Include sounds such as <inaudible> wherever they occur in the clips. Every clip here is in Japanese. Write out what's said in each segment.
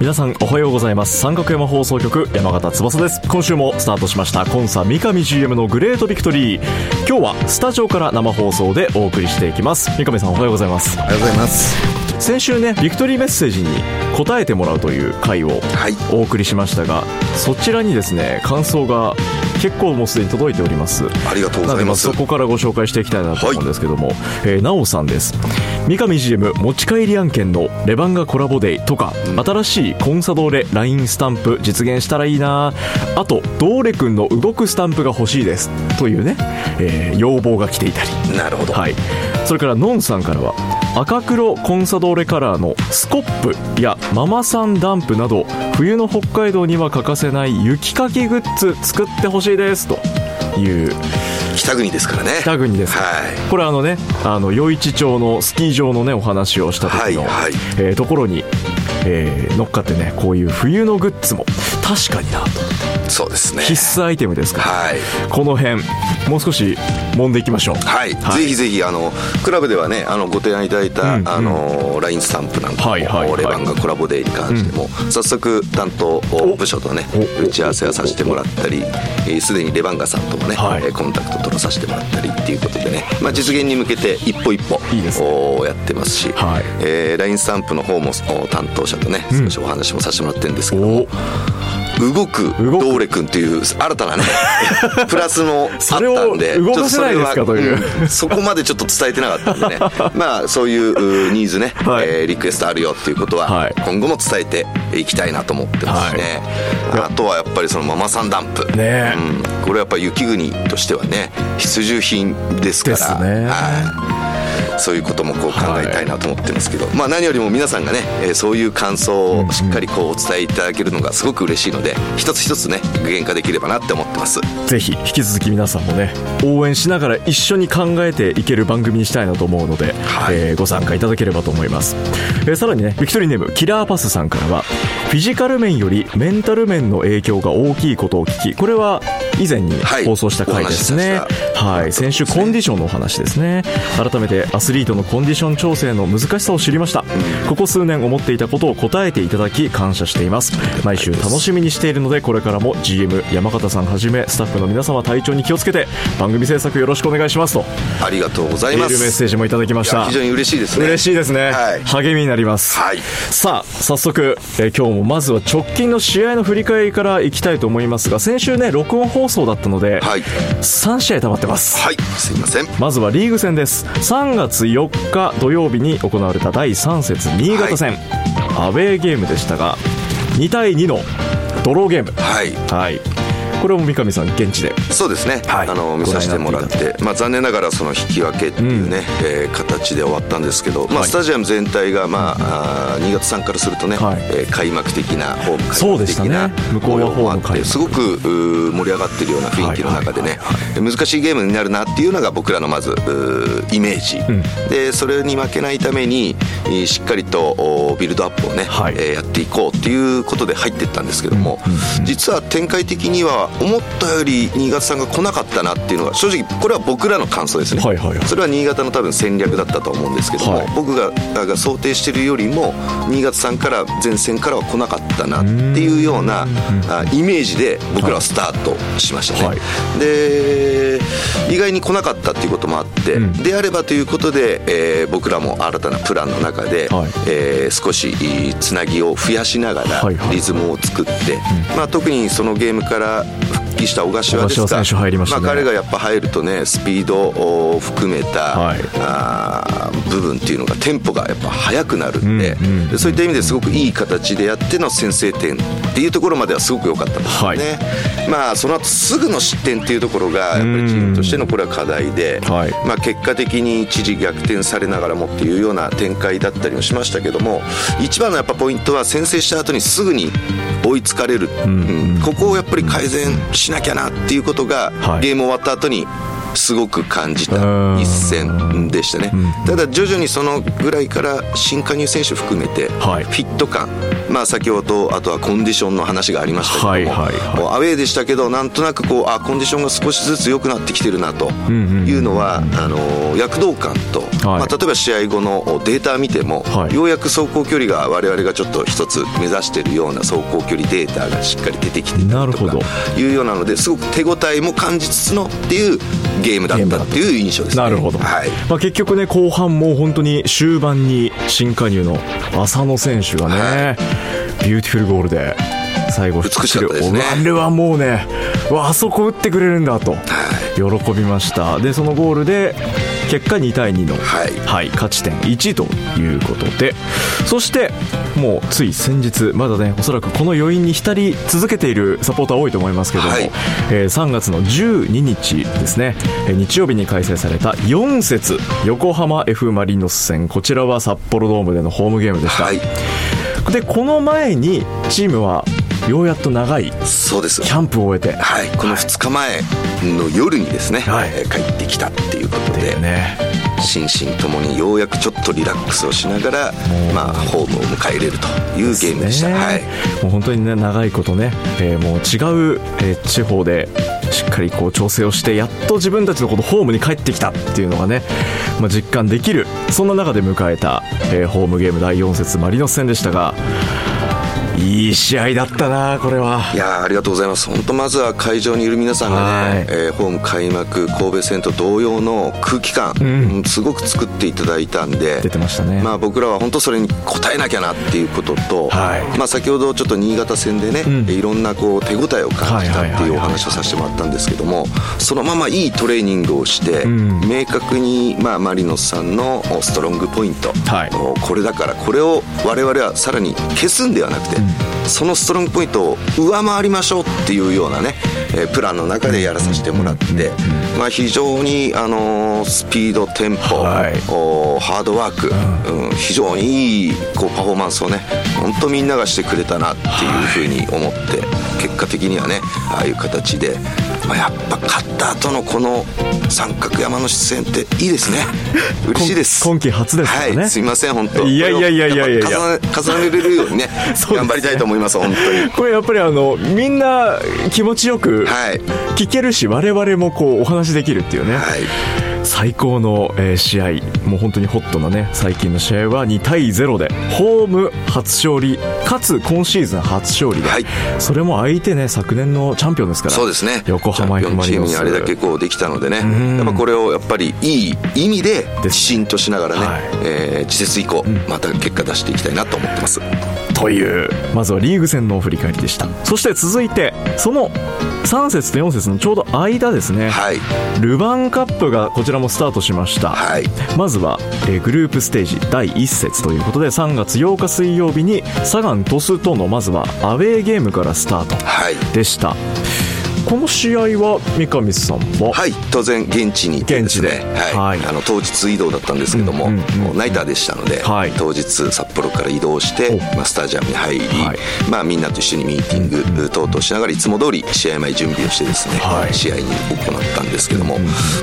皆さんおはようございます。三角山放送局山形翼です。今週もスタートしましたコンサ三上 GM のグレートビクトリー。今日はスタジオから生放送でお送りしていきます。三上さんおはようございます。おはようございます。先週ねビクトリーメッセージに答えてもらうという回をはい。お送りしましたが、そちらにですね感想が結構もうすでに届いております。ありがとうございます。そこからご紹介していきたいなと思うんですけども、えーなおさんです。三上 GM 持ち帰り案件のレバンガコラボデイとか、新しいコンサドーレ LINE スタンプ実現したらいいなあとドーレくんの動くスタンプが欲しいですというね、えー要望が来ていたり。なるほど、はい、それからのんさんからは赤黒コンサドーレカラーのスコップやママさんダンプなど冬の北海道には欠かせない雪かきグッズ作ってほしいですと。いう北国ですからね。北国です、はい。これあのねあの余市町のスキー場のねお話をした時の、はいはい。えーところに、えー乗っかってねこういう冬のグッズも。確かになとそうですね。必須アイテムですか？ら、はい。この辺もう少し揉んでいきましょう。はい、はい。ぜひぜひあのクラブではねあのご提案いただいた、うんうん。あの LINE スタンプなんかも、はいはいはい。レバンガコラボデーに関しても、早速担当部署とねお打ち合わせをさせてもらったりえーすで、にレバンガさんともね、はい。えーコンタクト取らさせてもらったりっていうことでね、まあ、実現に向けて一歩一歩いいですね。おやってますし、はい。えー LINE スタンプの方もお担当者とねうん。少しお話もさせてもらってるんですけども、お。動く動くドーレ君っていう新たなね <laughs> プラスもあったんで動かせないですかという。うんそこまでちょっと伝えてなかったんでね。<laughs> まあそういううニーズね、はい。えーリクエストあるよっていうことは、はい。今後も伝えていきたいなと思ってますしね、はい。あとはやっぱりそのママさんダンプ、ねえ。うん、これやっぱり雪国としてはね必需品ですから。ですね。はいそういうこともこう考えたいなと思ってますけど、まあ何よりも皆さんがね、えーそういう感想をしっかりこうお伝えいただけるのがすごく嬉しいので一つ一つね具現化できればなって思ってます。ぜひ引き続き皆さんもね応援しながら一緒に考えていける番組にしたいなと思うので、はい。えーご参加いただければと思います、えーさらにねビクトリーネームキラーパスさんからはフィジカル面よりメンタル面の影響が大きいことを聞きこれは以前にはい。放送した回ですね、はい、先週コンディションのお話ですね。改めてアスリートのコンディション調整の難しさを知りました、ここ数年思っていたことを答えていただき感謝しています。毎週楽しみにしているのでこれからも GM 山形さんはじめスタッフの皆様体調に気をつけて番組制作よろしくお願いしますと。ありがとうございます。ルメッセージもいただきました。非常に嬉しいですね。嬉しいですね、はい。励みになります、はい。さあ早速、えー今日もまずは直近の試合の振り返りからいきたいと思いますが先週ね録音放送だったので、はい。3試合溜まってます。はい。すいません。まずはリーグ戦です。3月4日土曜日に行われた第3節新潟戦、アウェーゲームでしたが2対2のドローゲーム。はい。はいこれも三上さん現地で。そうですね、はい。あの見させてもらって、まあ、残念ながらその引き分けっていうね、えー形で終わったんですけど、まあ、はい。スタジアム全体が、まあ、あー新潟さんからするとね、はい。えー開幕的なホームそうでしたね。開幕的な向こうはホームすごく盛り上がってるような雰囲気の中でね、難しいゲームになるなっていうのが僕らのまずイメージ、ん。でそれに負けないためにえーしっかりとおビルドアップをね、はい。えーやっていこうっていうことで入っていったんですけども、実は展開的には思ったより新潟さんが来なかったなっていうのが正直これは僕らの感想ですね、はいはいはい。それは新潟の多分戦略だったと思うんですけども、はい。僕がが想定してるよりも新潟さんから前線からは来なかったなっていうようなあイメージで僕らはスタートしましたね、はい。で意外に来なかったっていうこともあって、うん。であればということで、えー僕らも新たなプランの中で、はい。えー少しいいつなぎを増やしながらはいはい。リズムを作って、まあ、特にそのゲームから復揮した小柏ですか、ました、ね、まあ、彼がやっぱ入るとねスピードを含めた、はい、あ部分っていうのがテンポがやっぱ速くなるんでうんうん、そういった意味ですごくいい形でやっての先制点っていうところまではすごく良かったんですよね、はい、まあその後すぐの失点っていうところがやっぱりチームとしてのこれは課題で、はい、まあ、結果的に一時逆転されながらもっていうような展開だったりもしましたけども一番のやっぱポイントは先制した後にすぐに追いつかれる、うん、うん、ここをやっぱり改善しなきゃなっていうことが、ゲーム終わった後にすごく感じた一戦でしたね、ただ徐々にそのぐらいから新加入選手含めてフィット感、まあ、先ほどあとはコンディションの話がありましたけども、アウェーでしたけどなんとなくこうあコンディションが少しずつ良くなってきてるなというのは、あの躍動感と、はい、まあ、例えば試合後のデータ見ても、はい、ようやく走行距離が我々がちょっと一つ目指しているような走行距離データがしっかり出てきてたりとかいうようなのですごく手応えも感じつつのっていうゲームだったっていう印象ですね。なるほど。はい。まあ結局ね後半も本当に終盤に新加入の浅野選手がね、はい、ビューティフルゴールで最後美しかったですね。あれはもうね、あそこ打ってくれるんだと喜びました。でそのゴールで結果2対2の、はい、はい、勝ち点1ということで。そしてもうつい先日まだねおそらくこの余韻に浸り続けているサポーター多いと思いますけども、はい、えー、3月の12日ですね。日曜日に開催された4節横浜 F・ マリノス戦。こちらは札幌ドームでのホームゲームでした、はい、でこの前にチームはようやっと長いそうです。キャンプを終えて、はい、この2日前の夜にですね、はい、帰ってきたっていうことで、ね、心身ともにようやくちょっとリラックスをしながら、まあ、ホームを迎え入れるというゲームでした、ね、はい、もう本当にね長いことね、えー、もう違う、えー、地方でしっかりこう調整をしてやっと自分たちのこのホームに帰ってきたっていうのがね、まあ、実感できるそんな中で迎えた、えー、ホームゲーム第4節マリノス戦でしたがいい試合だったな、これは。いやありがとうございます、本当、まずは会場にいる皆さんがね、えー、ホーム開幕、神戸戦と同様の空気感、うん、すごく作っていただいたんで、出てましたね、まあ、僕らは本当、それに応えなきゃなっていうことと、はい、まあ、先ほどちょっと新潟戦でね、うん、いろんなこう手応えを感じたっていうお話をさせてもらったんですけども、そのままいいトレーニングをして、うん、明確に、まあ、マリノスさんのストロングポイント、はい、これだから、これを我々はさらに消すんではなくて、そのストロングポイントを上回りましょうっていうようなね、えプランの中でやらさせてもらって、まあ、非常に、あのスピードテンポ、はい、ハードワーク、うん、非常にいいこうパフォーマンスをね本当みんながしてくれたなっていうふうに思って、結果的にはねああいう形でまあ、やっぱ勝った後のこの三角山の出演っていいですね。<laughs> 嬉しいです。今季初ですね、はい、すいません本当。いやいやいやいやいや。重ねれるようにね <laughs> 頑張りたいと思います本当に。<laughs> これやっぱりあのみんな気持ちよく聞けるし、はい、我々もこうお話できるっていうね、はい最高の、えー、試合。もう本当にホットなね最近の試合は2対0でホーム初勝利かつ今シーズン初勝利で、はい、それも相手ね昨年のチャンピオンですからそうですね。横浜 F・ マリノス。チームにあれだけこうできたのでね。やっぱこれをやっぱりいい意味で自信としながらね、はい、えー、次節以降また結果出していきたいなと思ってます、という。まずはリーグ戦の振り返りでした。そして続いてその3節と4節のちょうど間ですね、はい、ルヴァンカップがこちらもスタートしました、はい、まずは、えー、グループステージ第1節ということで3月8日水曜日にサガン鳥栖とのまずはアウェーゲームからスタートでした、はいこの試合は三上さんははい当然現地に現地で、はい、はい、あの当日移動だったんですけどもうナイターでしたので、はい、当日札幌から移動して、まあ、スタジアムに入り、はい、まあ、みんなと一緒にミーティング、等々しながらいつも通り試合前準備をしてですね、はい、試合に行ったんですけども、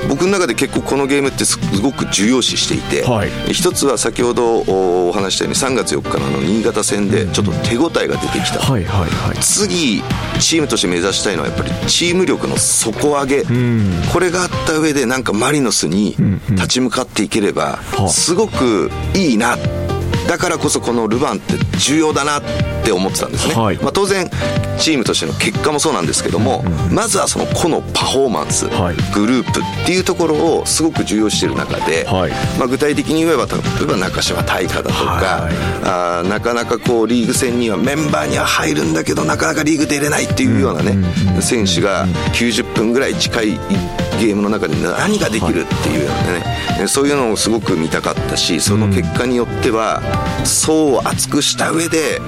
僕の中で結構このゲームってすごく重要視していて、はい、一つは先ほどお話したように3月4日のあの新潟戦でちょっと手応えが出てきた、はいはいはい、次チームとして目指したいのはやっぱりチーム力の底上げ、うん、これがあった上でなんかマリノスに立ち向かっていければすごくいいな。だからこそこのルヴァンって重要だな。ってって思ってたんですね、はい。まあ、当然チームとしての結果もそうなんですけども、まずはその個のパフォーマンス、はい。グループっていうところをすごく重要視している中で、はい。まあ、具体的に言えば例えば中島大花だとか、はい。あーなかなかこうリーグ戦にはメンバーには入るんだけどなかなかリーグ出れないっていうようなね、選手が90分ぐらい近いゲームの中で何ができるっていうようなね、えそういうのをすごく見たかったしその結果によっては層を厚くした上で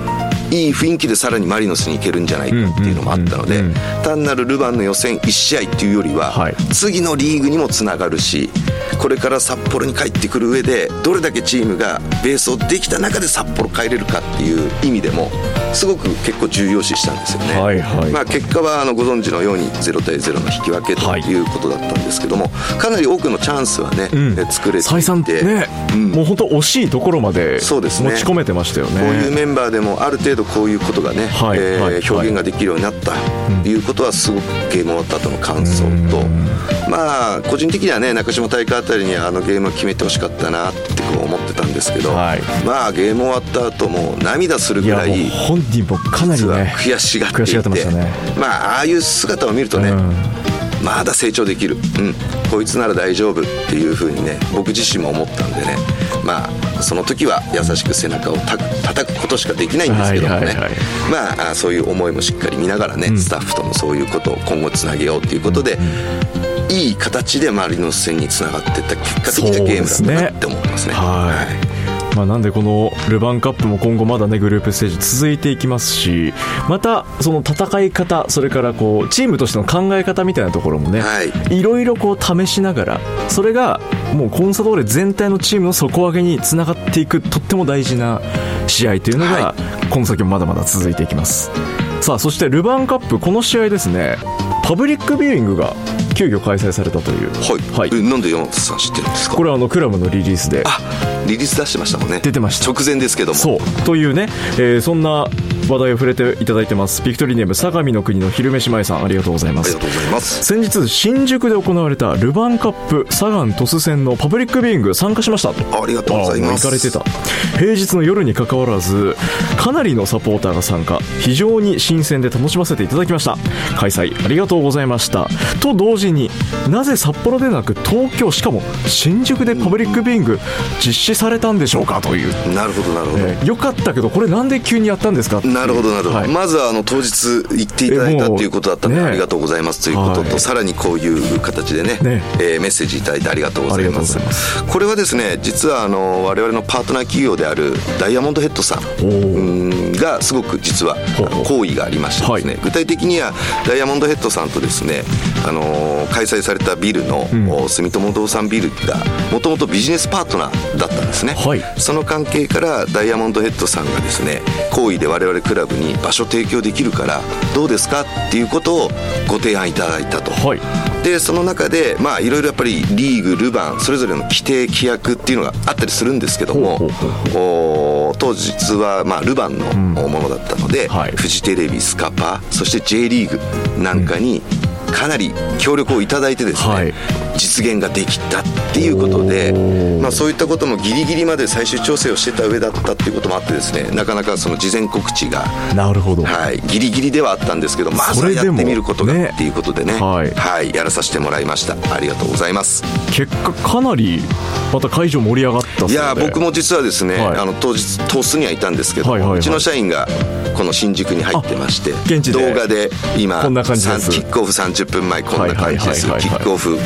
いい雰囲気でさらにマリノスに行けるんじゃないかっていうのもあったので、単なるルヴァンの予選1試合っていうよりは、はい。次のリーグにもつながるしこれから札幌に帰ってくる上でどれだけチームがベースをできた中で札幌帰れるかっていう意味でもすごく結構重要視したんですよね、はいはい。まあ、結果はあのご存知のように0対0の引き分けとはい。いうことだったんですけどもかなり多くのチャンスはね、ん。え作れていて。ね、うん。もう本当惜しいところまでそうですね。持ち込めてましたよね。こういうメンバーでもある程度こういうことがね、はいえーはい表現ができるようになったということはすごくゲーム終わった後の感想とまあ個人的にはね中島大会あたりにはあのゲームを決めてほしかったなってこう思ってたんですけど、はい。まあゲーム終わった後も涙するぐらい本人もかなりね悔しがっていて悔しがってましたね。まあああいう姿を見るとね、うん。まだ成長できる、うん、こいつなら大丈夫っていうふうにね僕自身も思ったんでねまあその時は優しく背中をた叩くことしかできないんですけどもね、はいはいはい。まああそういう思いもしっかり見ながらね、スタッフともそういうことを今後つなげようということで、いい形でマリノス戦につながっていった結果的なゲームだったなって思ってますね。はい。まあ、なんでこのルヴァンカップも今後まだねグループステージ続いていきますしまたその戦い方それからこうチームとしての考え方みたいなところもね、はい。いろいろこう試しながらそれがもうコンサドーレ全体のチームの底上げにつながっていくとっても大事な試合というのが、はこの先もまだまだ続いていきます。さあそしてルヴァンカップこの試合ですねパブリックビューイングが急遽開催されたという。はい、はい。えなんで山本さん知ってるんですか？これはあのクラブのリリースで。あリリース出してましたもんね。出てました。直前ですけども。そう。というね、えーそんな話題を触れていただいてます。ビクトリーネーム相模の国の昼飯前さんありがとうございます。ありがとうございます。先日新宿で行われたルヴァンカップサガン鳥栖戦のパブリックビューイング参加しました。ありがとうございます。行かれてた。平日の夜に関わらずかなりのサポーターが参加。非常に新鮮で楽しませていただきました。開催ありがとうございました。と同時になぜ札幌でなく東京しかも新宿でパブリックビューイング実施されたんでしょうかという、なるほどなるほど、えーよかったけどこれなんで急にやったんですかって。いうなるほどなるほど、はい。まずはあの当日行っていただいたということだったので、ね。ありがとうございますということと、はい。さらにこういう形でねね。えーメッセージいただいてありがとうございます。これはですね実はあの我々のパートナー企業であるダイヤモンドヘッドさんがすごく実は好意がありましてですね、はい。具体的にはダイヤモンドヘッドさんとですね、あのー開催されたビルの、お住友不動産ビルがもともとビジネスパートナーだったんですね、はい。その関係からダイヤモンドヘッドさんがですね好意で我々クラブに場所提供できるからどうですか？っていうことをご提案いただいたと、はいでその中でまあいろいろやっぱりリーグルヴァンそれぞれの規定規約っていうのがあったりするんですけどもお当日はまあルヴァンのものだったので、はい。フジテレビスカパそして J リーグなんかにかなり協力をいただいてですね、はい。実現ができたっていうことでまあ、そういったこともギリギリまで最終調整をしてた上だったっていうこともあってですねなかなかその事前告知がなるほど、はい、ギリギリではあったんですけどまずはやってみることがっていうことでねはい。はい、やらさせてもらいました。ありがとうございます。結果かなりまた会場盛り上がったいや僕も実はですね、はい。あの当日トスにはいたんですけど、はいはいはい。うちの社員がこの新宿に入ってまして現地で。動画で今こんな感じです。キックオフ30分前こんな感じです、キックオフ、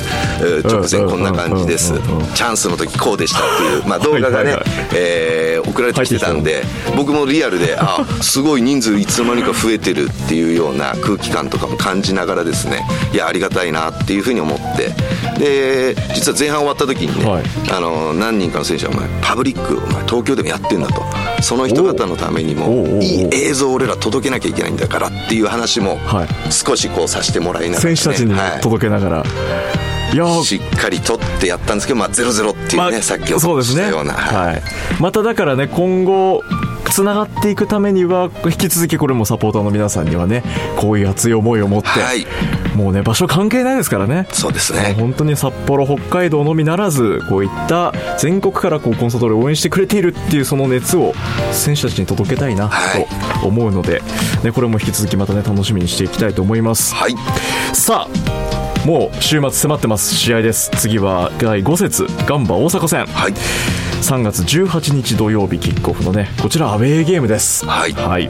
えー直前こんな感じです、チャンスの時こうでしたっていう、まあ、動画がね、えー送られてきてたんで僕もリアルであすごい人数いつの間にか増えてるっていうような空気感とかも感じながらですねいやありがたいなっていうふうに思って。で実は前半終わった時にね、はい。あの何人かの選手はお前パブリックお前東京でもやってんだと。その人方のためにもいい映像を俺ら届けなきゃいけないんだからっていう話もはい少しこう。させてもらいながら、ね、選手たちにはい届けながら、い、やーしっかり撮ってやったんですけど、まあ、0-0っていうね、さっきおしたような、はいはい、まただからね今後つながっていくためには引き続きこれもサポーターの皆さんにはねこういう熱い思いを持って、はい、もうね場所関係ないですからね。そうですね。本当に札幌北海道のみならずこういった全国からこうコンサートで応援してくれているっていうその熱を選手たちに届けたいなと思うので、はい、ね、これも引き続きまたね楽しみにしていきたいと思います、はい、さあもう週末迫ってます試合です。次は第5節ガンバ大阪戦、はい。3月18日土曜日キックオフのねこちらアウェーゲームです。はい、はい、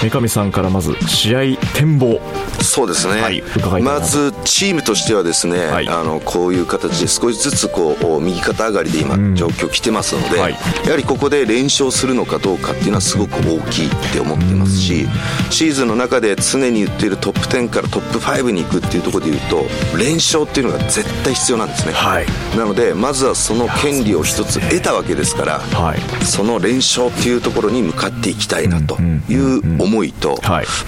三上さんからまず試合展望。そうですね、はい、まずチームとしてはですね、はい、あのこういう形で少しずつこう右肩上がりで今、状況来てますので、はい、やはりここで連勝するのかどうかっていうのはすごく大きいって思ってますし、シーズンの中で常に言っているトップ10からトップ5に行くっていうところで言うと連勝っていうのが絶対必要なんですね、なのでまずはその権利を一つ得たわけですから、その連勝っていうところに向かっていきたいなという思いと、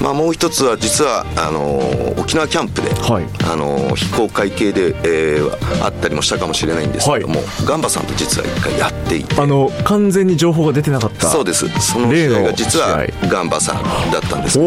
まあ、もう一つは実はあの沖縄キャンプで、はい、あの非公開系で、えー、あったりもしたかもしれないんですけども、はい、ガンバさんと実は一回やっていて。あの完全に情報が出てなかったそうです。その試合が実はガンバさんだったんです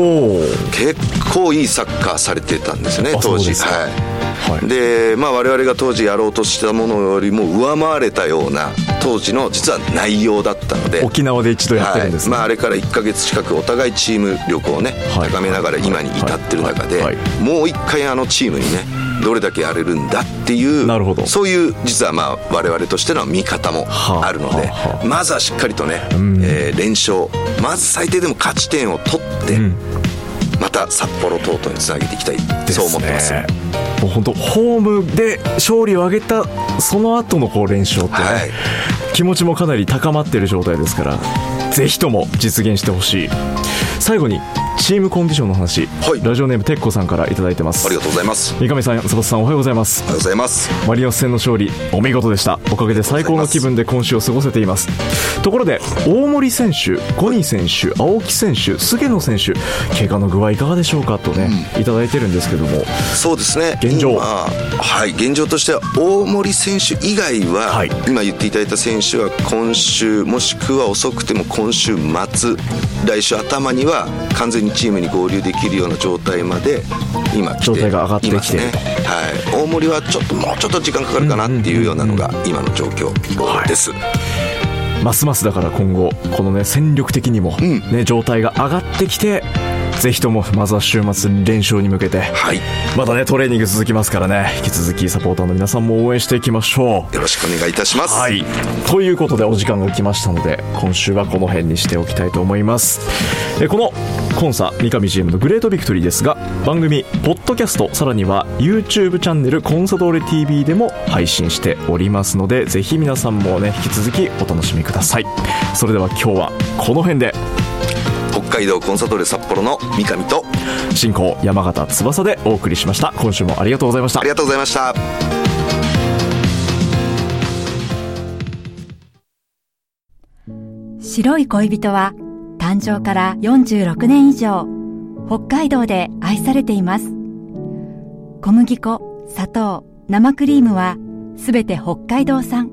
結構いいサッカーされてたんですね当時。はい。はい、で、まあ、我々が当時やろうとしたものよりも上回れたような当時の実は内容だったので沖縄で一度やってるんです、ね。はい、まあ、あれから1か月近くお互いチーム力をね、はい、高めながら今に至ってる中で、もう一回あのチームにねどれだけやれるんだっていうなるほど。そういう実はまあ我々としての見方もあるので、まずはしっかりとね、うん、えー、連勝。まず最低でも勝ち点を取って、うん、また札幌等々につなげていきたい、そう思ってます。もう本当ホームで勝利を挙げたその後のこう連勝って、ねはい、気持ちもかなり高まっている状態ですからぜひとも実現してほしい最後にチームコンディションの話、はい、ラジオネームてっこさんから頂いてます。ありがとうございます。三上さん佐さんおはようございます。おはようございます。マリノス戦の勝利お見事でした。おかげで最高の気分で今週を過ごせています。ところで大森選手小西選手青木選手菅野選手怪我の具合いかがでしょうか？とね、うん、いただいてるんですけども。そうですね。現状。はい。現状としては大森選手以外は、はい、今言っていただいた選手は今週もしくは遅くても今週末来週頭には完全にチームに合流できるような状態まで今状態が上がってきて。ね、はい、大森はちょっともうちょっと時間かかるかなっていうようなのが今の状況です、はい、ますますだから今後このね戦力的にもね、うん、状態が上がってきてぜひともまずは週末連勝に向けて、はい、またねトレーニング続きますからね。引き続きサポーターの皆さんも応援していきましょう。よろしくお願いいたします、はい、ということでお時間が来ましたので今週はこの辺にしておきたいと思います。えこのコンサ三上 GM のグレートビクトリーですが番組ポッドキャストさらには YouTube チャンネルコンサドーレ TV でも配信しておりますのでぜひ皆さんもね引き続きお楽しみください。それでは今日はこの辺で。北海道コンサドーレ札幌の三上と進行山形翼でお送りしました。今週もありがとうございました。ありがとうございました。白い恋人は誕生から46年以上北海道で愛されています。小麦粉砂糖生クリームはすべて北海道産。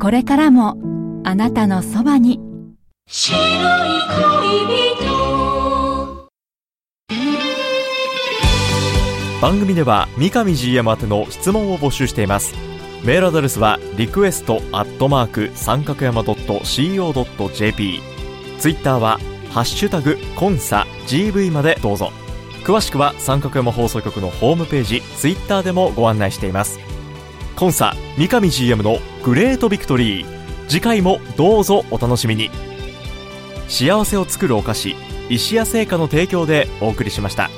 これからもあなたのそばに。白い恋人番組では三上 GM 宛ての質問を募集しています。メールアドレスはリクエストアットマーク三角山 .co.jp ツイッターはハッシュタグコンサ GV までどうぞ。詳しくは三角山放送局のホームページツイッターでもご案内しています。コンサ三上 GM のグレートビクトリー。次回もどうぞお楽しみに。幸せを作るお菓子石屋製菓の提供でお送りしました。